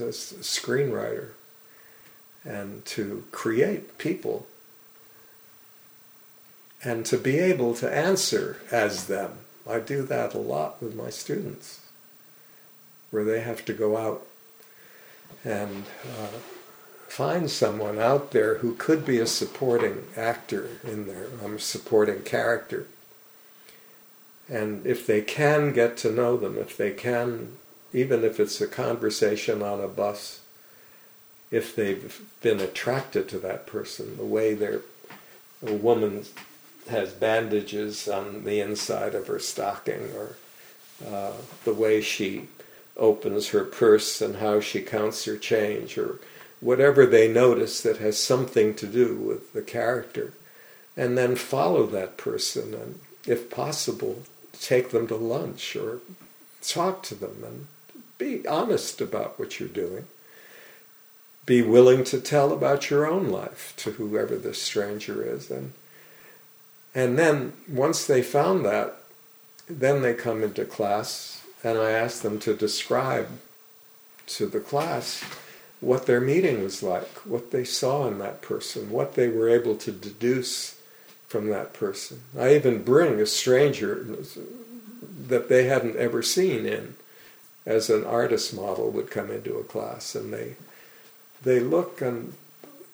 as a screenwriter and to create people and to be able to answer as them. I do that a lot with my students, where they have to go out and uh, find someone out there who could be a supporting actor in their I'm supporting character. And if they can get to know them, if they can, even if it's a conversation on a bus, if they've been attracted to that person, the way they're, a woman has bandages on the inside of her stocking, or uh, the way she opens her purse and how she counts her change, or whatever they notice that has something to do with the character, and then follow that person and, if possible, take them to lunch or talk to them and be honest about what you're doing. Be willing to tell about your own life to whoever this stranger is. And, and then once they found that, then they come into class and I ask them to describe to the class what their meeting was like, what they saw in that person, what they were able to deduce from that person. I even bring a stranger that they hadn't ever seen in as an artist model would come into a class and they they look and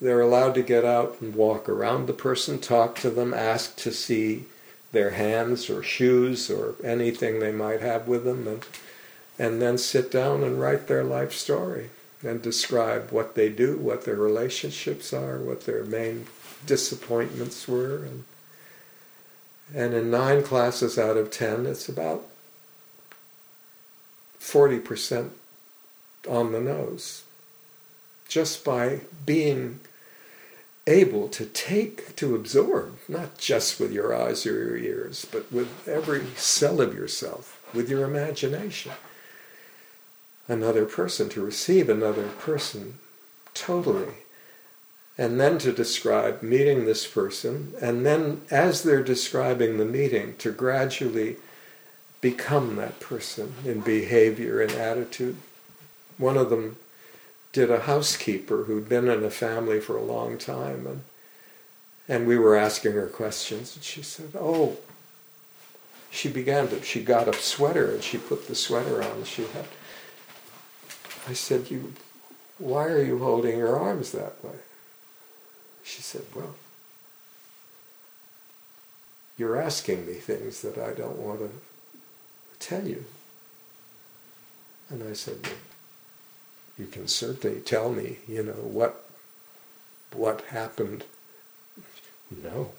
they're allowed to get out and walk around the person, talk to them, ask to see their hands or shoes or anything they might have with them and and then sit down and write their life story and describe what they do, what their relationships are, what their main disappointments were. And, and in nine classes out of ten, it's about 40% on the nose. Just by being able to take, to absorb, not just with your eyes or your ears, but with every cell of yourself, with your imagination another person, to receive another person totally. And then to describe meeting this person, and then as they're describing the meeting, to gradually become that person in behavior and attitude. One of them did a housekeeper who'd been in a family for a long time, and, and we were asking her questions, and she said, Oh, she began to, she got a sweater and she put the sweater on. She had I said, "You, why are you holding your arms that way?" She said, "Well, you're asking me things that I don't want to tell you." And I said, well, "You can certainly tell me, you know, what what happened." No.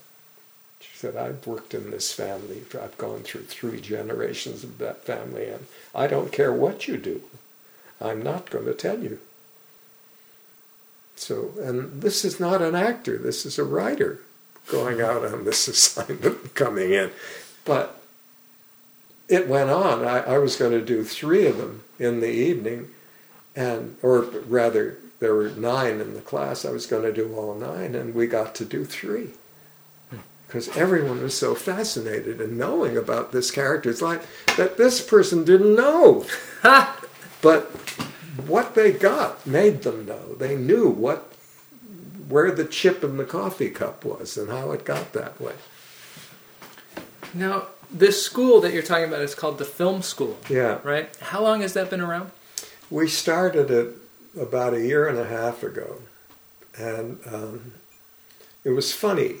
She said, I've worked in this family. I've gone through three generations of that family, and I don't care what you do. I'm not going to tell you. So, and this is not an actor, this is a writer going out on this assignment, coming in. But it went on. I, I was going to do three of them in the evening, and or rather, there were nine in the class. I was going to do all nine, and we got to do three because everyone was so fascinated in knowing about this character's life that this person didn't know. But what they got made them know. They knew what where the chip in the coffee cup was and how it got that way. Now, this school that you're talking about is called the Film School. Yeah. Right? How long has that been around? We started it about a year and a half ago. And um, it was funny.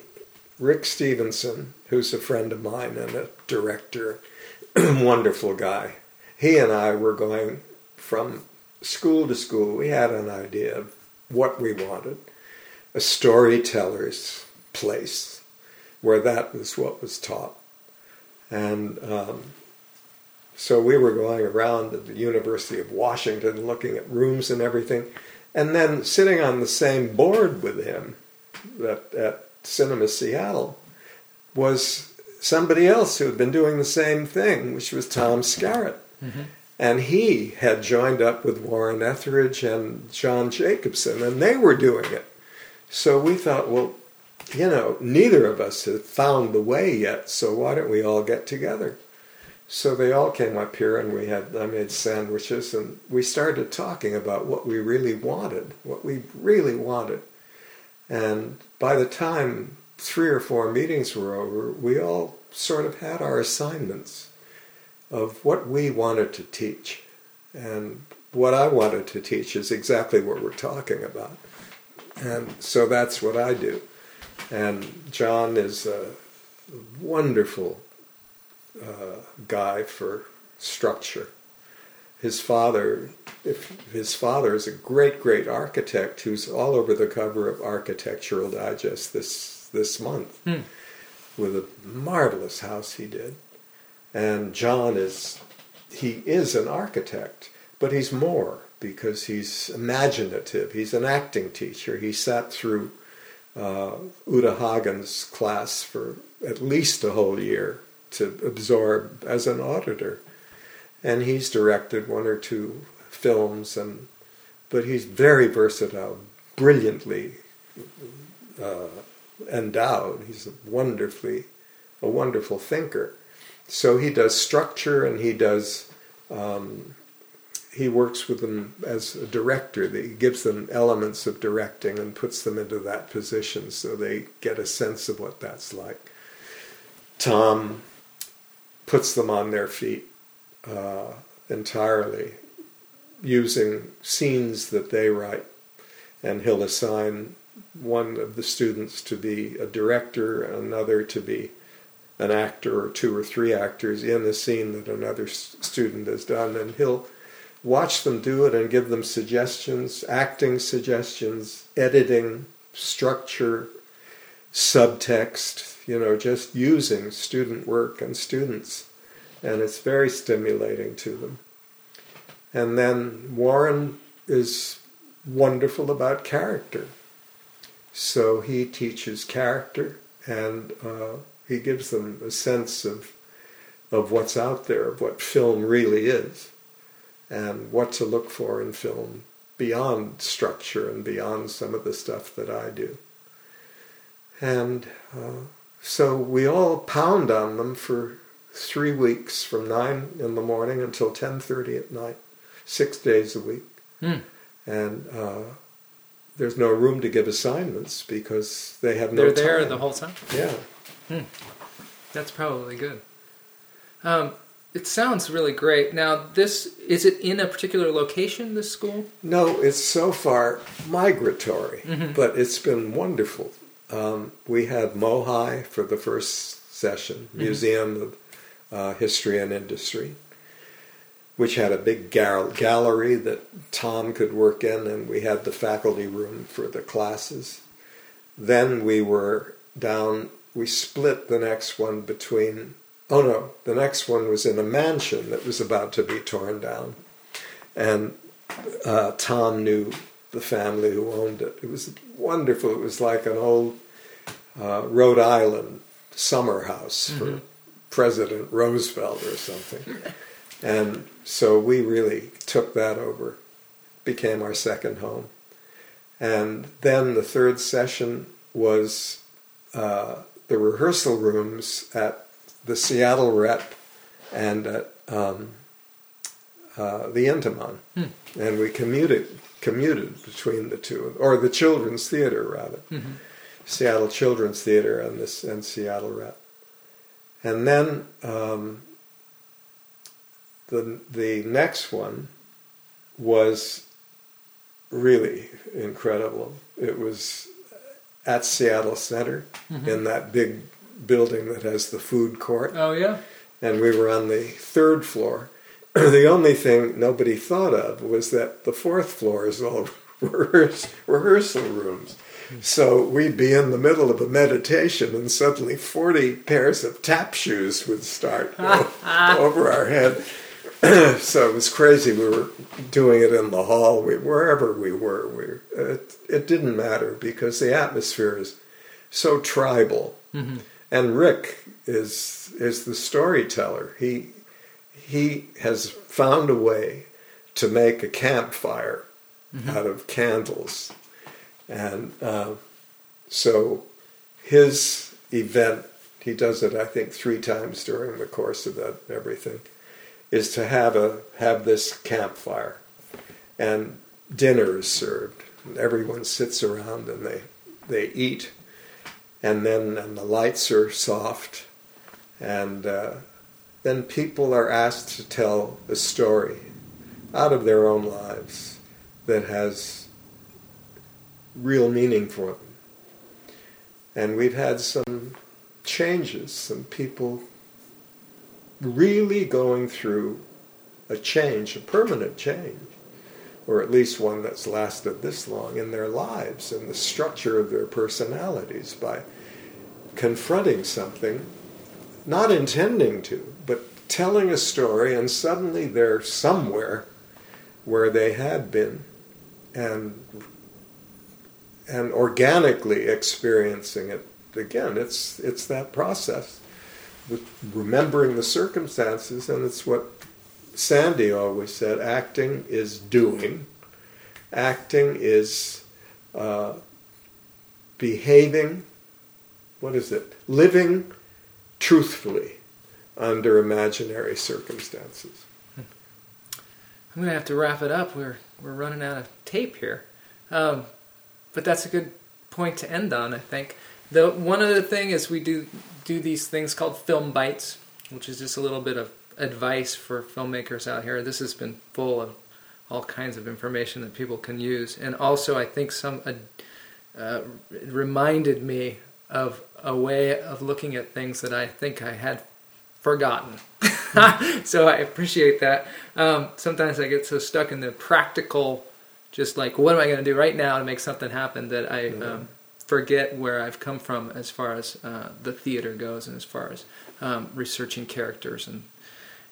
Rick Stevenson, who's a friend of mine and a director, wonderful guy, he and I were going from school to school, we had an idea of what we wanted a storyteller's place where that was what was taught. And um, so we were going around at the University of Washington looking at rooms and everything. And then sitting on the same board with him at, at Cinema Seattle was somebody else who had been doing the same thing, which was Tom Skerritt. Mm-hmm. And he had joined up with Warren Etheridge and John Jacobson, and they were doing it. So we thought, well, you know, neither of us had found the way yet, so why don't we all get together? So they all came up here and we had, I made sandwiches and we started talking about what we really wanted, what we really wanted. And by the time three or four meetings were over, we all sort of had our assignments of what we wanted to teach. And what I wanted to teach is exactly what we're talking about. And so that's what I do. And John is a wonderful uh, guy for structure. His father, if his father is a great, great architect who's all over the cover of Architectural Digest this this month Hmm. with a marvelous house he did. And John is he is an architect, but he's more because he's imaginative. He's an acting teacher. He sat through uh, Uta Hagen's class for at least a whole year to absorb as an auditor. And he's directed one or two films, and but he's very versatile, brilliantly uh, endowed. He's a wonderfully a wonderful thinker. So he does structure, and he does. Um, he works with them as a director. He gives them elements of directing and puts them into that position so they get a sense of what that's like. Tom puts them on their feet uh, entirely using scenes that they write, and he'll assign one of the students to be a director, another to be an actor, or two or three actors in a scene that another student has done, and he'll watch them do it and give them suggestions, acting suggestions, editing, structure, subtext, you know, just using student work and students. And it's very stimulating to them. And then Warren is wonderful about character. So he teaches character and uh, he gives them a sense of, of what's out there, of what film really is, and what to look for in film beyond structure and beyond some of the stuff that I do. And uh, so we all pound on them for three weeks from 9 in the morning until 10.30 at night, six days a week. Hmm. And uh, there's no room to give assignments because they have no They're there time. the whole time. Yeah. That's probably good. Um, it sounds really great. Now, this is it in a particular location? This school? No, it's so far migratory, Mhm. but it's been wonderful. Um, we had Mohai for the first session, Museum of uh, History and Industry, which had a big gal- gallery that Tom could work in, and we had the faculty room for the classes. Then we were down, we split the next one between, oh no, the next one was in a mansion that was about to be torn down. And uh, Tom knew the family who owned it. It was wonderful. It was like an old uh, Rhode Island summer house for Mhm. President Roosevelt or something. And so we really took that over, became our second home. And then the third session was uh, the rehearsal rooms at the Seattle Rep and at um, uh, the Intiman. Hmm. And we commuted, commuted between the two, or the Children's Theater rather. Mm-hmm. Seattle Children's Theater and this and Seattle Rep. And then um, the the next one was really incredible. It was at Seattle Center Mhm. in that big building that has the food court, Oh yeah. and we were on the third floor. the only thing nobody thought of was that the fourth floor is all rehears- rehearsal rooms. So we'd be in the middle of a meditation, and suddenly 40 pairs of tap shoes would start over our head. so it was crazy. We were doing it in the hall, we, wherever we were. We, it, it didn't matter because the atmosphere is so tribal. Mm-hmm. And Rick is is the storyteller. He he has found a way to make a campfire out of candles, and uh, so his event he does it, I think, three times during the course of that everything, is to have a have this campfire, and dinner is served. And everyone sits around and they they eat, and then and the lights are soft, and uh, then people are asked to tell a story out of their own lives that has real meaning for them. And we've had some changes, some people really going through a change, a permanent change, or at least one that's lasted this long in their lives and the structure of their personalities by confronting something, not intending to, but telling a story, and suddenly they're somewhere where they had been and and organically experiencing it. Again it's it's that process remembering the circumstances and it's what sandy always said acting is doing. Acting is uh, behaving what is it living truthfully under imaginary circumstances I'm going to have to wrap it up. We're we're running out of tape here, um, but that's a good point to end on. I think the one other thing is we do do these things called film bites, which is just a little bit of advice for filmmakers out here. This has been full of all kinds of information that people can use, and also I think some uh, uh, reminded me of a way of looking at things that I think I had forgotten. so I appreciate that. Um, sometimes I get so stuck in the practical, just like what am I going to do right now to make something happen that I um, forget where I've come from as far as uh, the theater goes and as far as um, researching characters and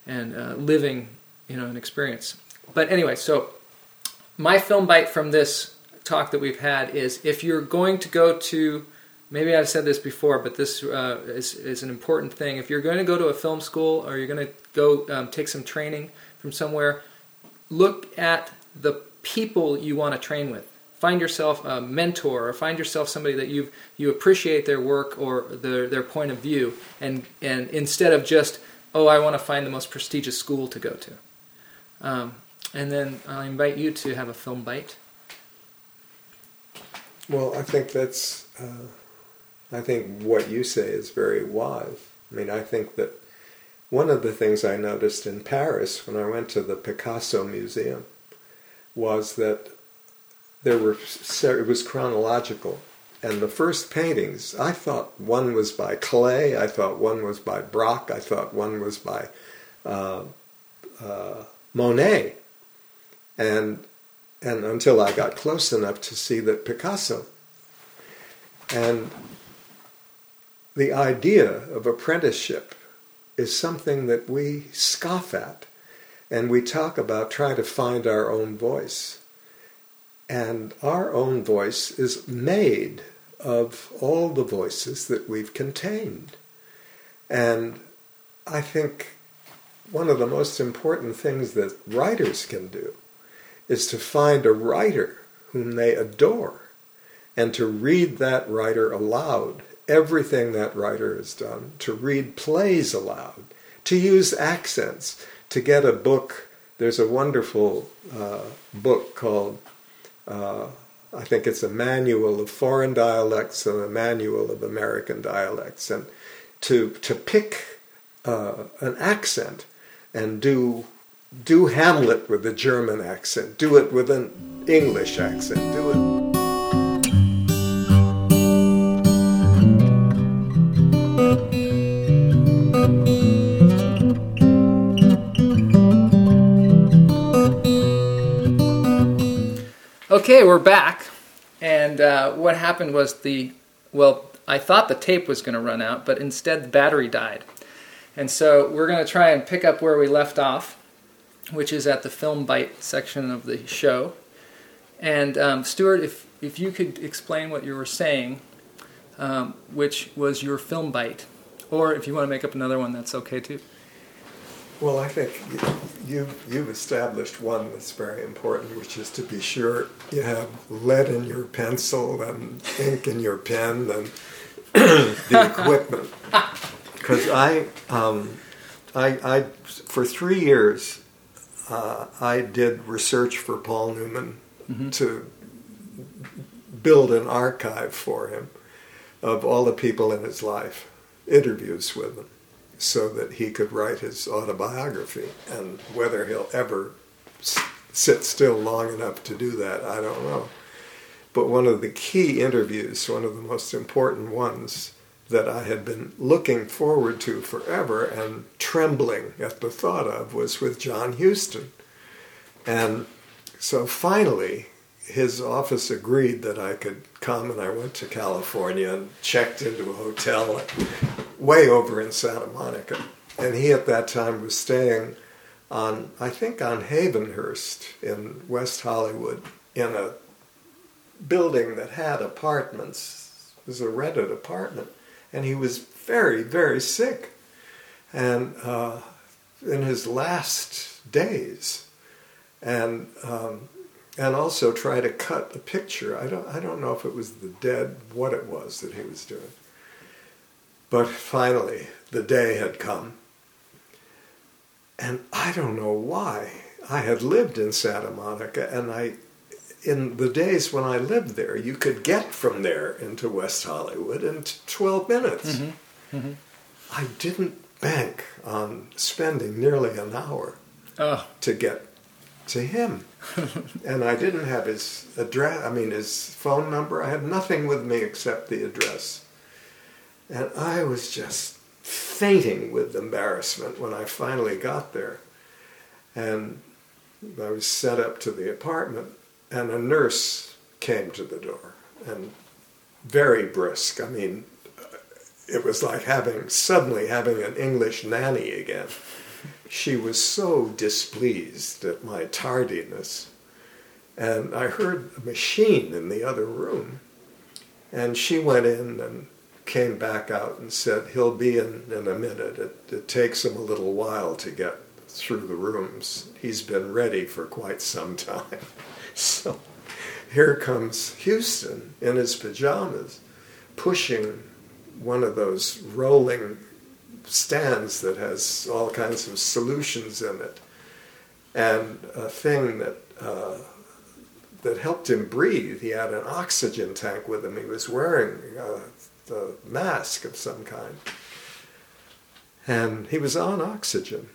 and uh, living, you know, an experience. But anyway, so my film bite from this talk that we've had is if you're going to go to maybe I've said this before, but this uh, is, is an important thing. If you're going to go to a film school or you're going to go um, take some training from somewhere, look at the people you want to train with. Find yourself a mentor, or find yourself somebody that you you appreciate their work or their their point of view, and and instead of just oh I want to find the most prestigious school to go to, um, and then I invite you to have a film bite. Well, I think that's. Uh I think what you say is very wise. I mean, I think that one of the things I noticed in Paris when I went to the Picasso Museum was that there were it was chronological, and the first paintings I thought one was by Klee, I thought one was by Braque, I thought one was by uh, uh, Monet, and and until I got close enough to see that Picasso, and the idea of apprenticeship is something that we scoff at and we talk about trying to find our own voice. And our own voice is made of all the voices that we've contained. And I think one of the most important things that writers can do is to find a writer whom they adore and to read that writer aloud everything that writer has done, to read plays aloud, to use accents, to get a book. There's a wonderful uh, book called, uh, I think it's a manual of foreign dialects and a manual of American dialects, and to to pick uh, an accent and do do Hamlet with a German accent, do it with an English accent, do it Okay, we're back. And uh, what happened was the, well, I thought the tape was going to run out, but instead the battery died. And so we're going to try and pick up where we left off, which is at the film bite section of the show. And um, Stuart, if, if you could explain what you were saying, um, which was your film bite, or if you want to make up another one, that's okay too. Well, I think you, you've established one that's very important, which is to be sure you have lead in your pencil and ink in your pen and the equipment because I, um, I, I, for three years, uh, I did research for Paul Newman Mm-hmm. to build an archive for him of all the people in his life, interviews with them, so that he could write his autobiography. And whether he'll ever sit still long enough to do that, I don't know. But one of the key interviews, one of the most important ones that I had been looking forward to forever and trembling at the thought of, was with John Huston. And so finally, his office agreed that I could come, and I went to California and checked into a hotel way over in Santa Monica. And he at that time was staying on, I think, on Havenhurst in West Hollywood in a building that had apartments. It was a rented apartment. And he was very, very sick. And uh, in his last days, and um, and also try to cut a picture. I don't I don't know if it was the dead, what it was that he was doing. But finally, the day had come, and I don't know why. I had lived in Santa Monica, and I, in the days when I lived there, you could get from there into West Hollywood in 12 minutes. Mm-hmm. Mm-hmm. I didn't bank on spending nearly an hour Oh, to get to him. and I didn't have his address, I mean, his phone number. I had nothing with me except the address. And I was just fainting with embarrassment when I finally got there. And I was sent up to the apartment, and a nurse came to the door, and very brisk. I mean, it was like having suddenly having an English nanny again. She was so displeased at my tardiness. And I heard a machine in the other room. And she went in and came back out and said, He'll be in in a minute. It, it takes him a little while to get through the rooms. He's been ready for quite some time. So here comes Huston in his pajamas, pushing one of those rolling stands that has all kinds of solutions in it, and a thing that uh, that helped him breathe. He had an oxygen tank with him. He was wearing uh, a mask of some kind, and he was on oxygen,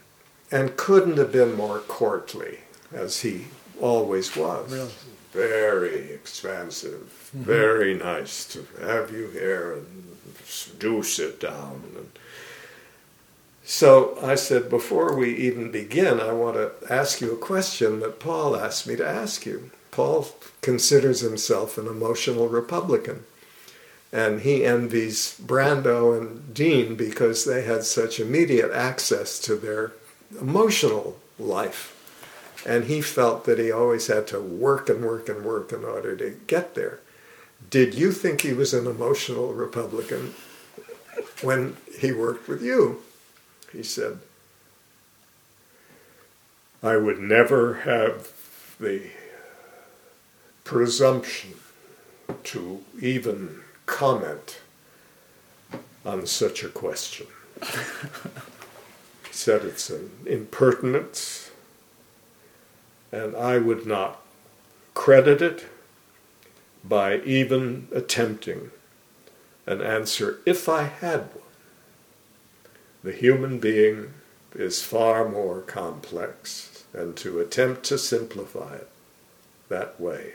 and couldn't have been more courtly as he always was. Really? Very expansive, very nice to have you here, and do sit down. And so I said, before we even begin, I want to ask you a question that Paul asked me to ask you. Paul considers himself an emotional Republican, and he envies Brando and Dean because they had such immediate access to their emotional life. And he felt that he always had to work and work and work in order to get there. Did you think he was an emotional Republican when he worked with you? He said, I would never have the presumption to even comment on such a question. he said it's an impertinence, and I would not credit it by even attempting an answer if I had one. The human being is far more complex, and to attempt to simplify it that way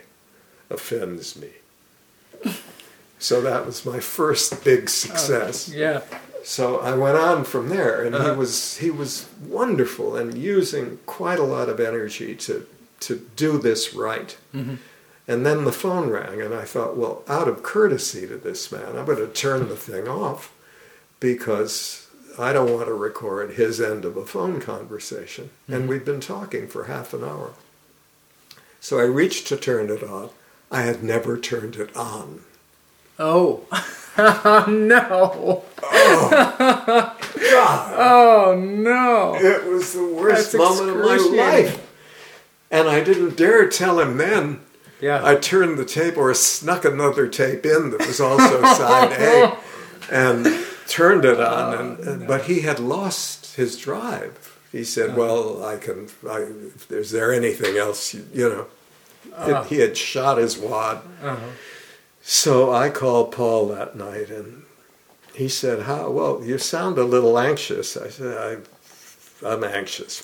offends me. So that was my first big success. yeah. So I went on from there, and Uh-huh. he was he was wonderful and using quite a lot of energy to to do this right. And then the phone rang, and I thought, well, out of courtesy to this man, I'm going to turn the thing off because I don't want to record his end of a phone conversation. And hmm. we'd been talking for half an hour. So I reached to turn it off. I had never turned it on. Oh. no. Oh, God. Oh no. It was the worst That's moment of my life. And I didn't dare tell him then. Yeah. I turned the tape or snuck another tape in that was also side A. and turned it on. Um, and, and, but he had lost his drive. He said, "Well, I can. I, is there anything else? You, you know?" It, uh-huh. he had shot his wad. Uh-huh. So I called Paul that night, and he said, "How? Well, you sound a little anxious." I said, I, "I'm anxious."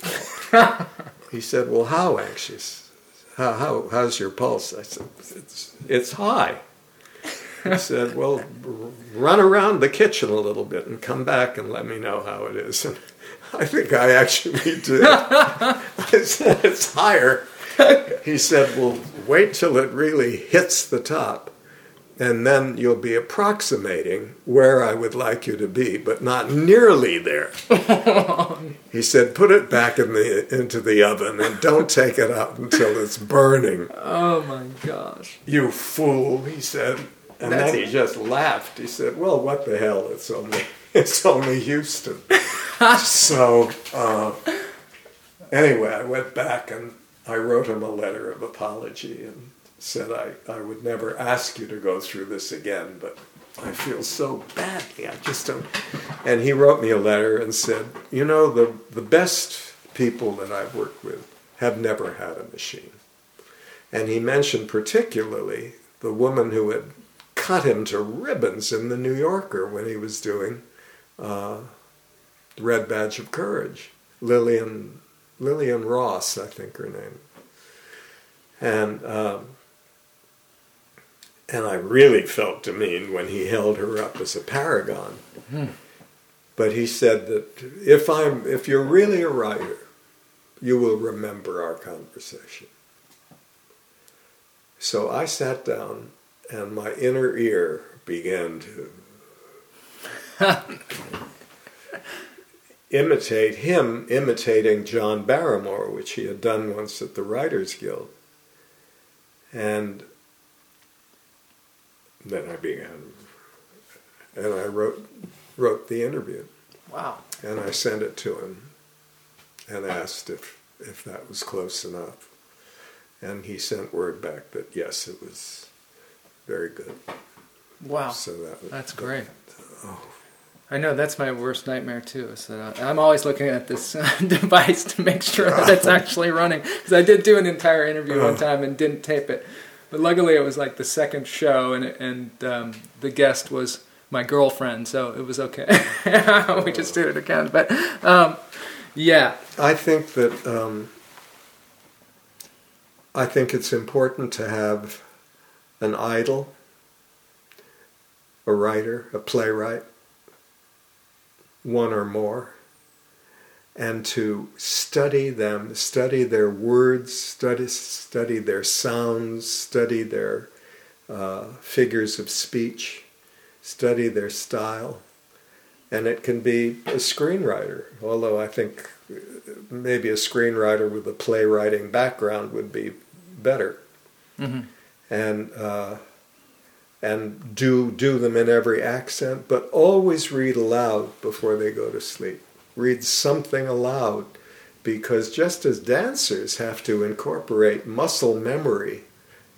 He said, "Well, how anxious? How, how how's your pulse?" I said, "It's it's high." He said, "Well, run around the kitchen a little bit and come back and let me know how it is." And I think I actually did. I said, "It's higher." He said, "Well, wait till it really hits the top." and then you'll be approximating where I would like you to be, but not nearly there. he said, "Put it back in the into the oven and don't take it out until it's burning." Oh my gosh. You fool, he said. And That's- then he just laughed. He said, "Well, what the hell? It's only it's only Huston." so uh, anyway, I went back and I wrote him a letter of apology and said I, I would never ask you to go through this again, but I feel so badly. I just don't. And he wrote me a letter and said, you know, the the best people that I've worked with have never had a machine. And he mentioned particularly the woman who had cut him to ribbons in the New Yorker when he was doing uh, Red Badge of Courage, Lillian Lillian Ross, I think her name. And um, and I really felt demeaned when he held her up as a paragon. But he said that if I'm if you're really a writer, you will remember our conversation. So I sat down and my inner ear began to imitate him imitating John Barrymore, which he had done once at the Writers Guild. And then I began, and I wrote wrote the interview, Wow. and I sent it to him, and asked if if that was close enough, and he sent word back that yes, it was very good. Wow. So that That's great. Oh. I know that's my worst nightmare too. Is that I- I'm always looking at this uh, device to make sure that it's actually running. Because I did do an entire interview one time and didn't tape it, but luckily it was like the second show, and and um, the guest was my girlfriend, so it was okay. we just did it again, but um, yeah, I think that um, I think it's important to have an idol, a writer, a playwright, one or more, and to study them, study their words, study study their sounds, study their uh, figures of speech, study their style, and it can be a screenwriter. Although I think maybe a screenwriter with a playwriting background would be better, Mhm. And uh, and do do them in every accent, but always read aloud before they go to sleep. Read something aloud, because just as dancers have to incorporate muscle memory,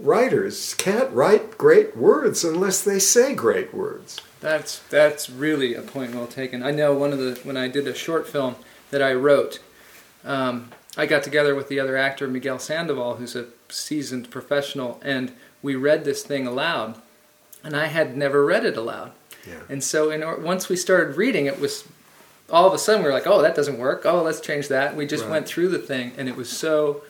writers can't write great words unless they say great words. That's that's really a point well taken. I know one of the when I did a short film that I wrote, um, I got together with the other actor Miguel Sandoval, who's a seasoned professional, and we read this thing aloud, and I had never read it aloud, Yeah. and so in or, once we started reading, it was all of a sudden we were like, oh, that doesn't work. Oh, let's change that. We just Right. went through the thing, and it was so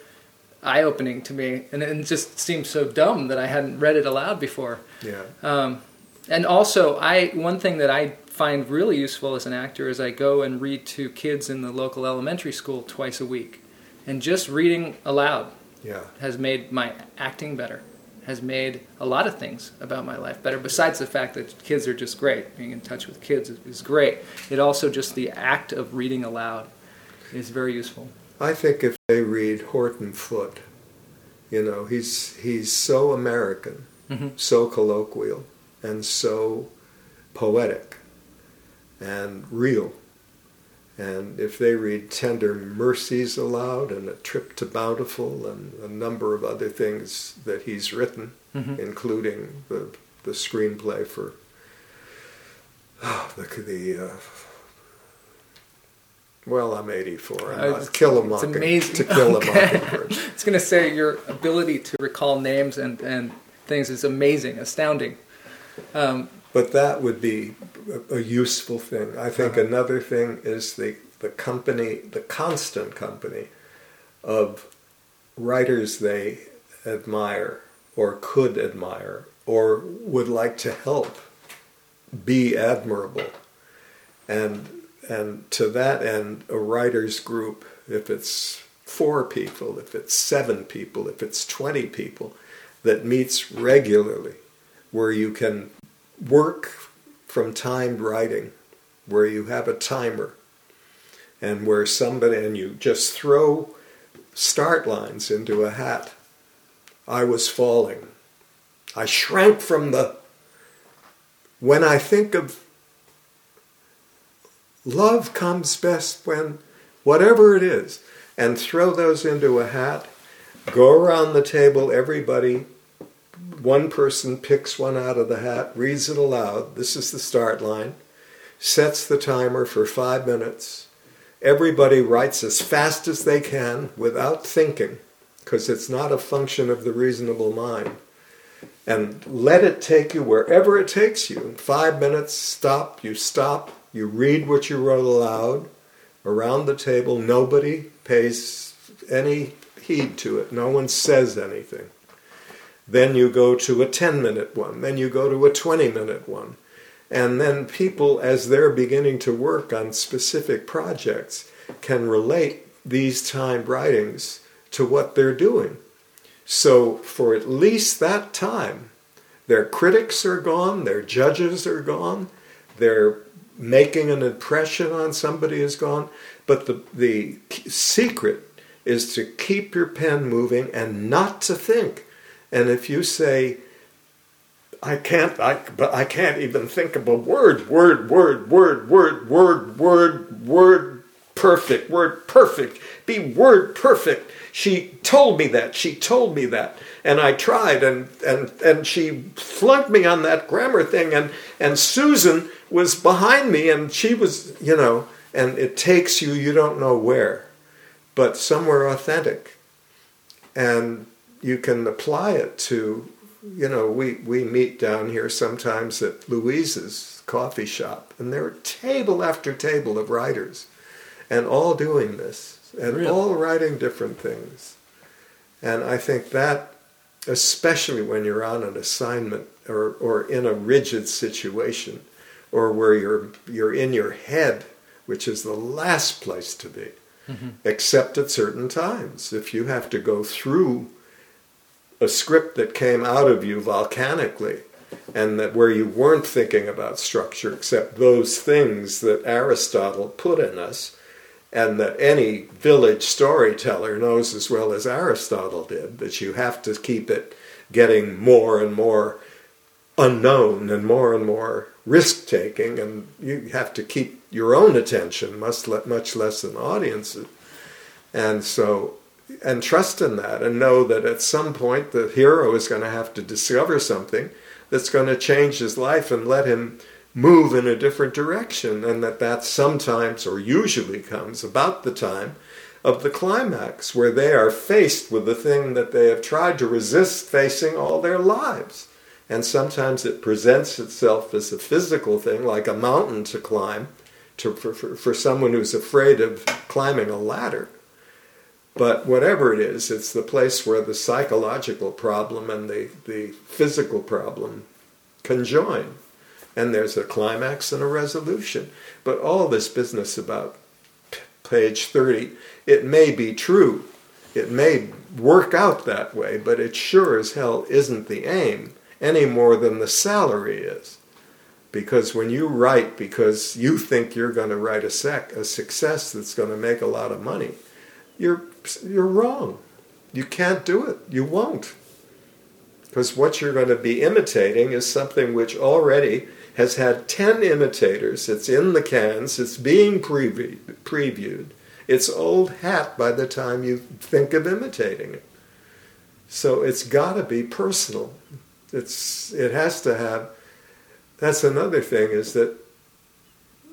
eye opening to me, and it just seemed so dumb that I hadn't read it aloud before. Yeah. Um, and also, I one thing that I find really useful as an actor is I go and read to kids in the local elementary school twice a week, and just reading aloud Yeah. has made my acting better, has made a lot of things about my life better. Besides the fact that kids are just great, being in touch with kids is, is great. It also just the act of reading aloud is very useful. I think if they read Horton Foote, you know, he's he's so American, Mhm. so colloquial, and so poetic and real. And if they read Tender Mercies aloud and A Trip to Bountiful and a number of other things that he's written, Mhm. including the, the screenplay for oh, the, the uh, well, I'm 84. I'm Uh, not kill a it's amazing. to kill Okay. a mockingbird. I was going to say your ability to recall names and, and things is amazing, astounding. Um, But that would be a, a useful thing. I think Uh-huh. another thing is the, the company, the constant company of writers they admire or could admire or would like to help be admirable. And and to that end, a writers group, if it's four people, if it's seven people, if it's 20 people, that meets regularly, where you can work from timed writing, where you have a timer, and where somebody, and you just throw start lines into a hat. I was falling. I shrank from the. When I think of love comes best when whatever it is, and throw those into a hat, go around the table, everybody, one person picks one out of the hat, reads it aloud, this is the start line, sets the timer for five minutes. Everybody writes as fast as they can without thinking, because it's not a function of the reasonable mind. And let it take you wherever it takes you. Five minutes, stop, you stop, you read what you wrote aloud. Around the table, nobody pays any heed to it. No one says anything. Then you go to a 10 minute one. Then you go to a 20 minute one. And then people, as they're beginning to work on specific projects, can relate these timed writings to what they're doing. So, for at least that time, their critics are gone, their judges are gone, their making an impression on somebody is gone. But the, the secret is to keep your pen moving and not to think. And if you say, I can't, I, but I can't even think of a word, word, word, word, word, word, word, word, perfect, word perfect, be word perfect. She told me that, she told me that. And I tried and, and, and she flunked me on that grammar thing and, and Susan was behind me and she was, you know, and it takes you, you don't know where, but somewhere authentic. And you can apply it to, you know, we, we meet down here sometimes at Louise's coffee shop, and there are table after table of writers, and all doing this, and Really? all writing different things. And I think that, especially when you're on an assignment or, or in a rigid situation, or where you're, you're in your head, which is the last place to be, mm-hmm. except at certain times. If you have to go through a script that came out of you volcanically and that where you weren't thinking about structure except those things that Aristotle put in us and that any village storyteller knows as well as Aristotle did that you have to keep it getting more and more unknown and more and more risk taking and you have to keep your own attention much, much less than audiences. And so and trust in that and know that at some point the hero is going to have to discover something that's going to change his life and let him move in a different direction and that that sometimes or usually comes about the time of the climax where they are faced with the thing that they have tried to resist facing all their lives. And sometimes it presents itself as a physical thing like a mountain to climb to, for, for, for someone who's afraid of climbing a ladder but whatever it is, it's the place where the psychological problem and the, the physical problem conjoin. And there's a climax and a resolution. But all this business about page 30, it may be true. It may work out that way, but it sure as hell isn't the aim any more than the salary is. Because when you write because you think you're going to write a, sec, a success that's going to make a lot of money, you're you're wrong. You can't do it. You won't. Because what you're going to be imitating is something which already has had 10 imitators. It's in the cans. It's being previewed. It's old hat by the time you think of imitating it. So it's got to be personal. It's, it has to have. That's another thing is that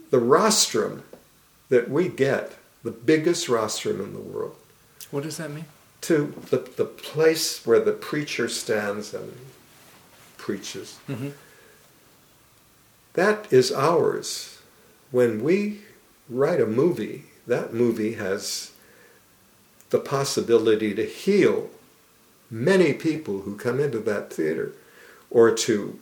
the rostrum that we get, the biggest rostrum in the world, What does that mean? to the, the place where the preacher stands and preaches. Mm-hmm. That is ours. When we write a movie, that movie has the possibility to heal many people who come into that theater or to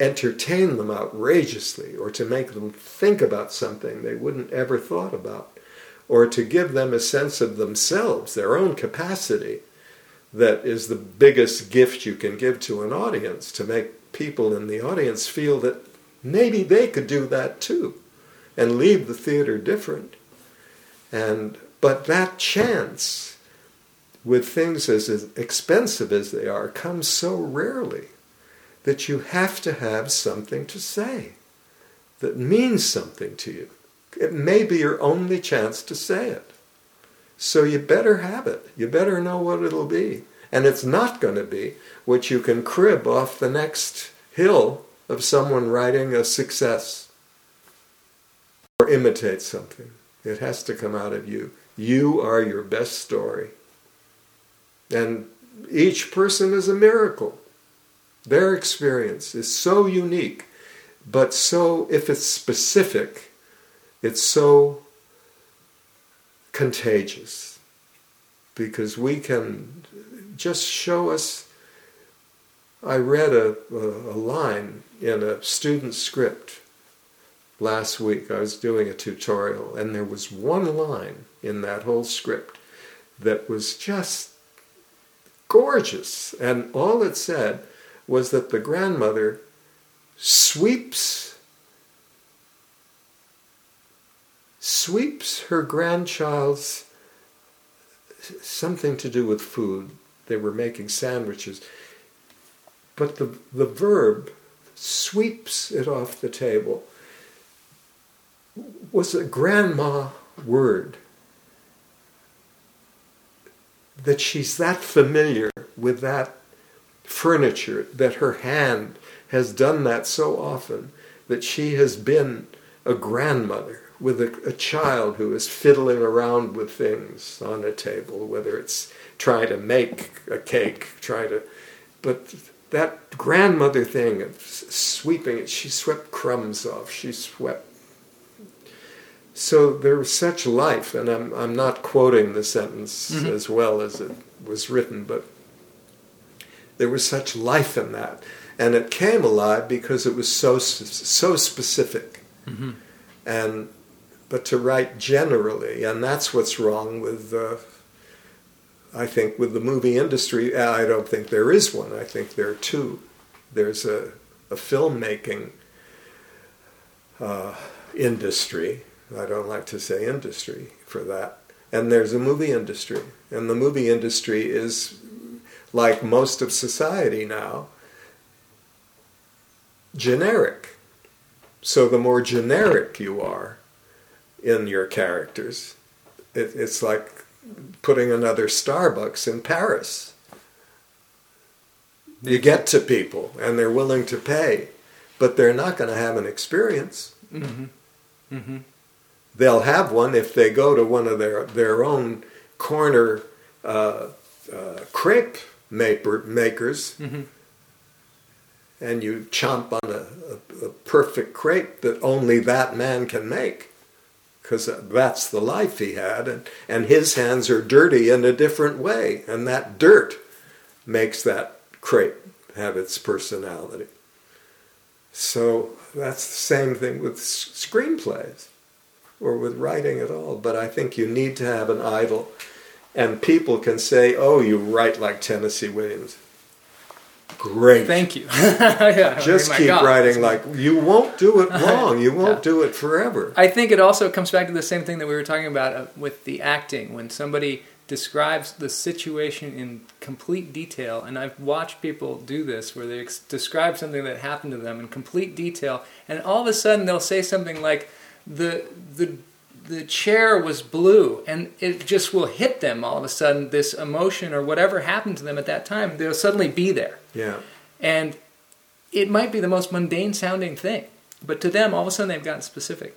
entertain them outrageously or to make them think about something they wouldn't ever thought about or to give them a sense of themselves, their own capacity that is the biggest gift you can give to an audience to make people in the audience feel that maybe they could do that too and leave the theater different. And but that chance with things as expensive as they are comes so rarely that you have to have something to say that means something to you it may be your only chance to say it so you better have it. You better know what it'll be. And it's not going to be what you can crib off the next hill of someone writing a success or imitate something. It has to come out of you. You are your best story. And each person is a miracle. Their experience is so unique, but so, if it's specific, it's so contagious because we can just show us. I read a, a, line in a student script last week. I was doing a tutorial, and there was one line in that whole script that was just gorgeous. And all it said was that the grandmother sweeps sweeps her grandchild's something to do with food. They were making sandwiches. But the, the verb sweeps it off the table was a grandma word. That she's that familiar with that furniture, that her hand has done that so often, that she has been a grandmother with a, a, child who is fiddling around with things on a table, whether it's trying to make a cake, trying to, but that grandmother thing of sweeping it, she swept crumbs off, she swept. So there was such life, and I'm, I'm not quoting the sentence mm-hmm. as well as it was written, but there was such life in that. And it came alive because it was so, so specific. Mm-hmm. And but to write generally, and that's what's wrong with, uh, I think, with the movie industry. I don't think there is one. I think there are two. There's a, a filmmaking uh, industry. I don't like to say industry for that. And there's a movie industry. And the movie industry is like most of society now, generic. So the more generic you are, in your characters. It, it's like putting another Starbucks in Paris. You get to people and they're willing to pay, but they're not going to have an experience. Mm-hmm. Mm-hmm. They'll have one if they go to one of their, their own corner uh, uh, crepe maker, makers mm-hmm. and you chomp on a, a, a perfect crepe that only that man can make because that's the life he had, and, and his hands are dirty in a different way, and that dirt makes that crepe have its personality. So that's the same thing with screenplays or with writing at all. But I think you need to have an idol, and people can say, "Oh, you write like Tennessee Williams." Great. Thank you. yeah, Just keep God. writing like you won't do it wrong. You won't yeah. do it forever. I think it also comes back to the same thing that we were talking about uh, with the acting. When somebody describes the situation in complete detail, and I've watched people do this where they ex- describe something that happened to them in complete detail, and all of a sudden they'll say something like, "the the the chair was blue and it just will hit them all of a sudden this emotion or whatever happened to them at that time they'll suddenly be there yeah and it might be the most mundane sounding thing but to them all of a sudden they've gotten specific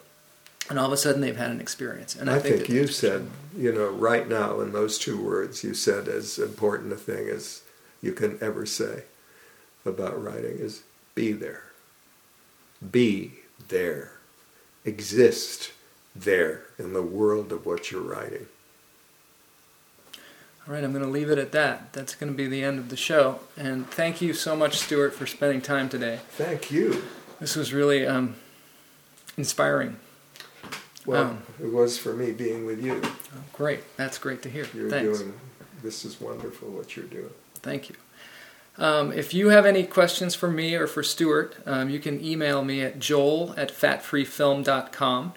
and all of a sudden they've had an experience. And I, I, think, that you said, you know, right now in those two words, you said as important a thing as you can ever say about writing is be there. Be there. Exist there in the world of what you're writing. All right, I'm going to leave it at that. That's going to be the end of the show. And thank you so much, Stuart, for spending time today. Thank you. This was really um, inspiring. Well, Um, it was for me being with you. Oh, great. That's great to hear. You're Thanks. doing this is wonderful what you're doing. Thank you. Um, if you have any questions for me or for Stuart, um, you can email me at joel at fatfreefilm.com.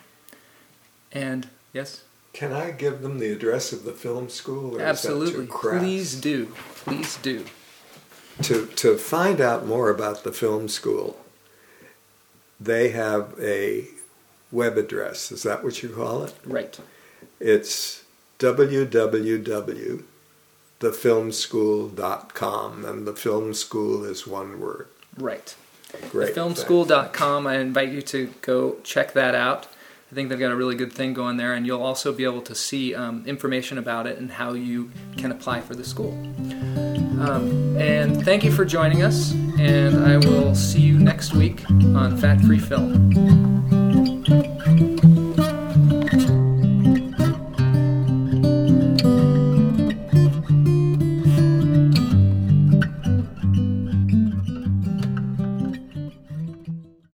And yes, Can I give them the address of the film school? Or absolutely. Is that too? Please do. Please do. To to find out more about the film school, they have a web address. Is that what you call it? Right. It's www.thefilmschool.com, and the film school is one word. Right. Great. Filmschool.com. I invite you to go check that out. I think they've got a really good thing going there, and you'll also be able to see um, information about it and how you can apply for the school. Um, and thank you for joining us, and I will see you next week on Fat Free Film.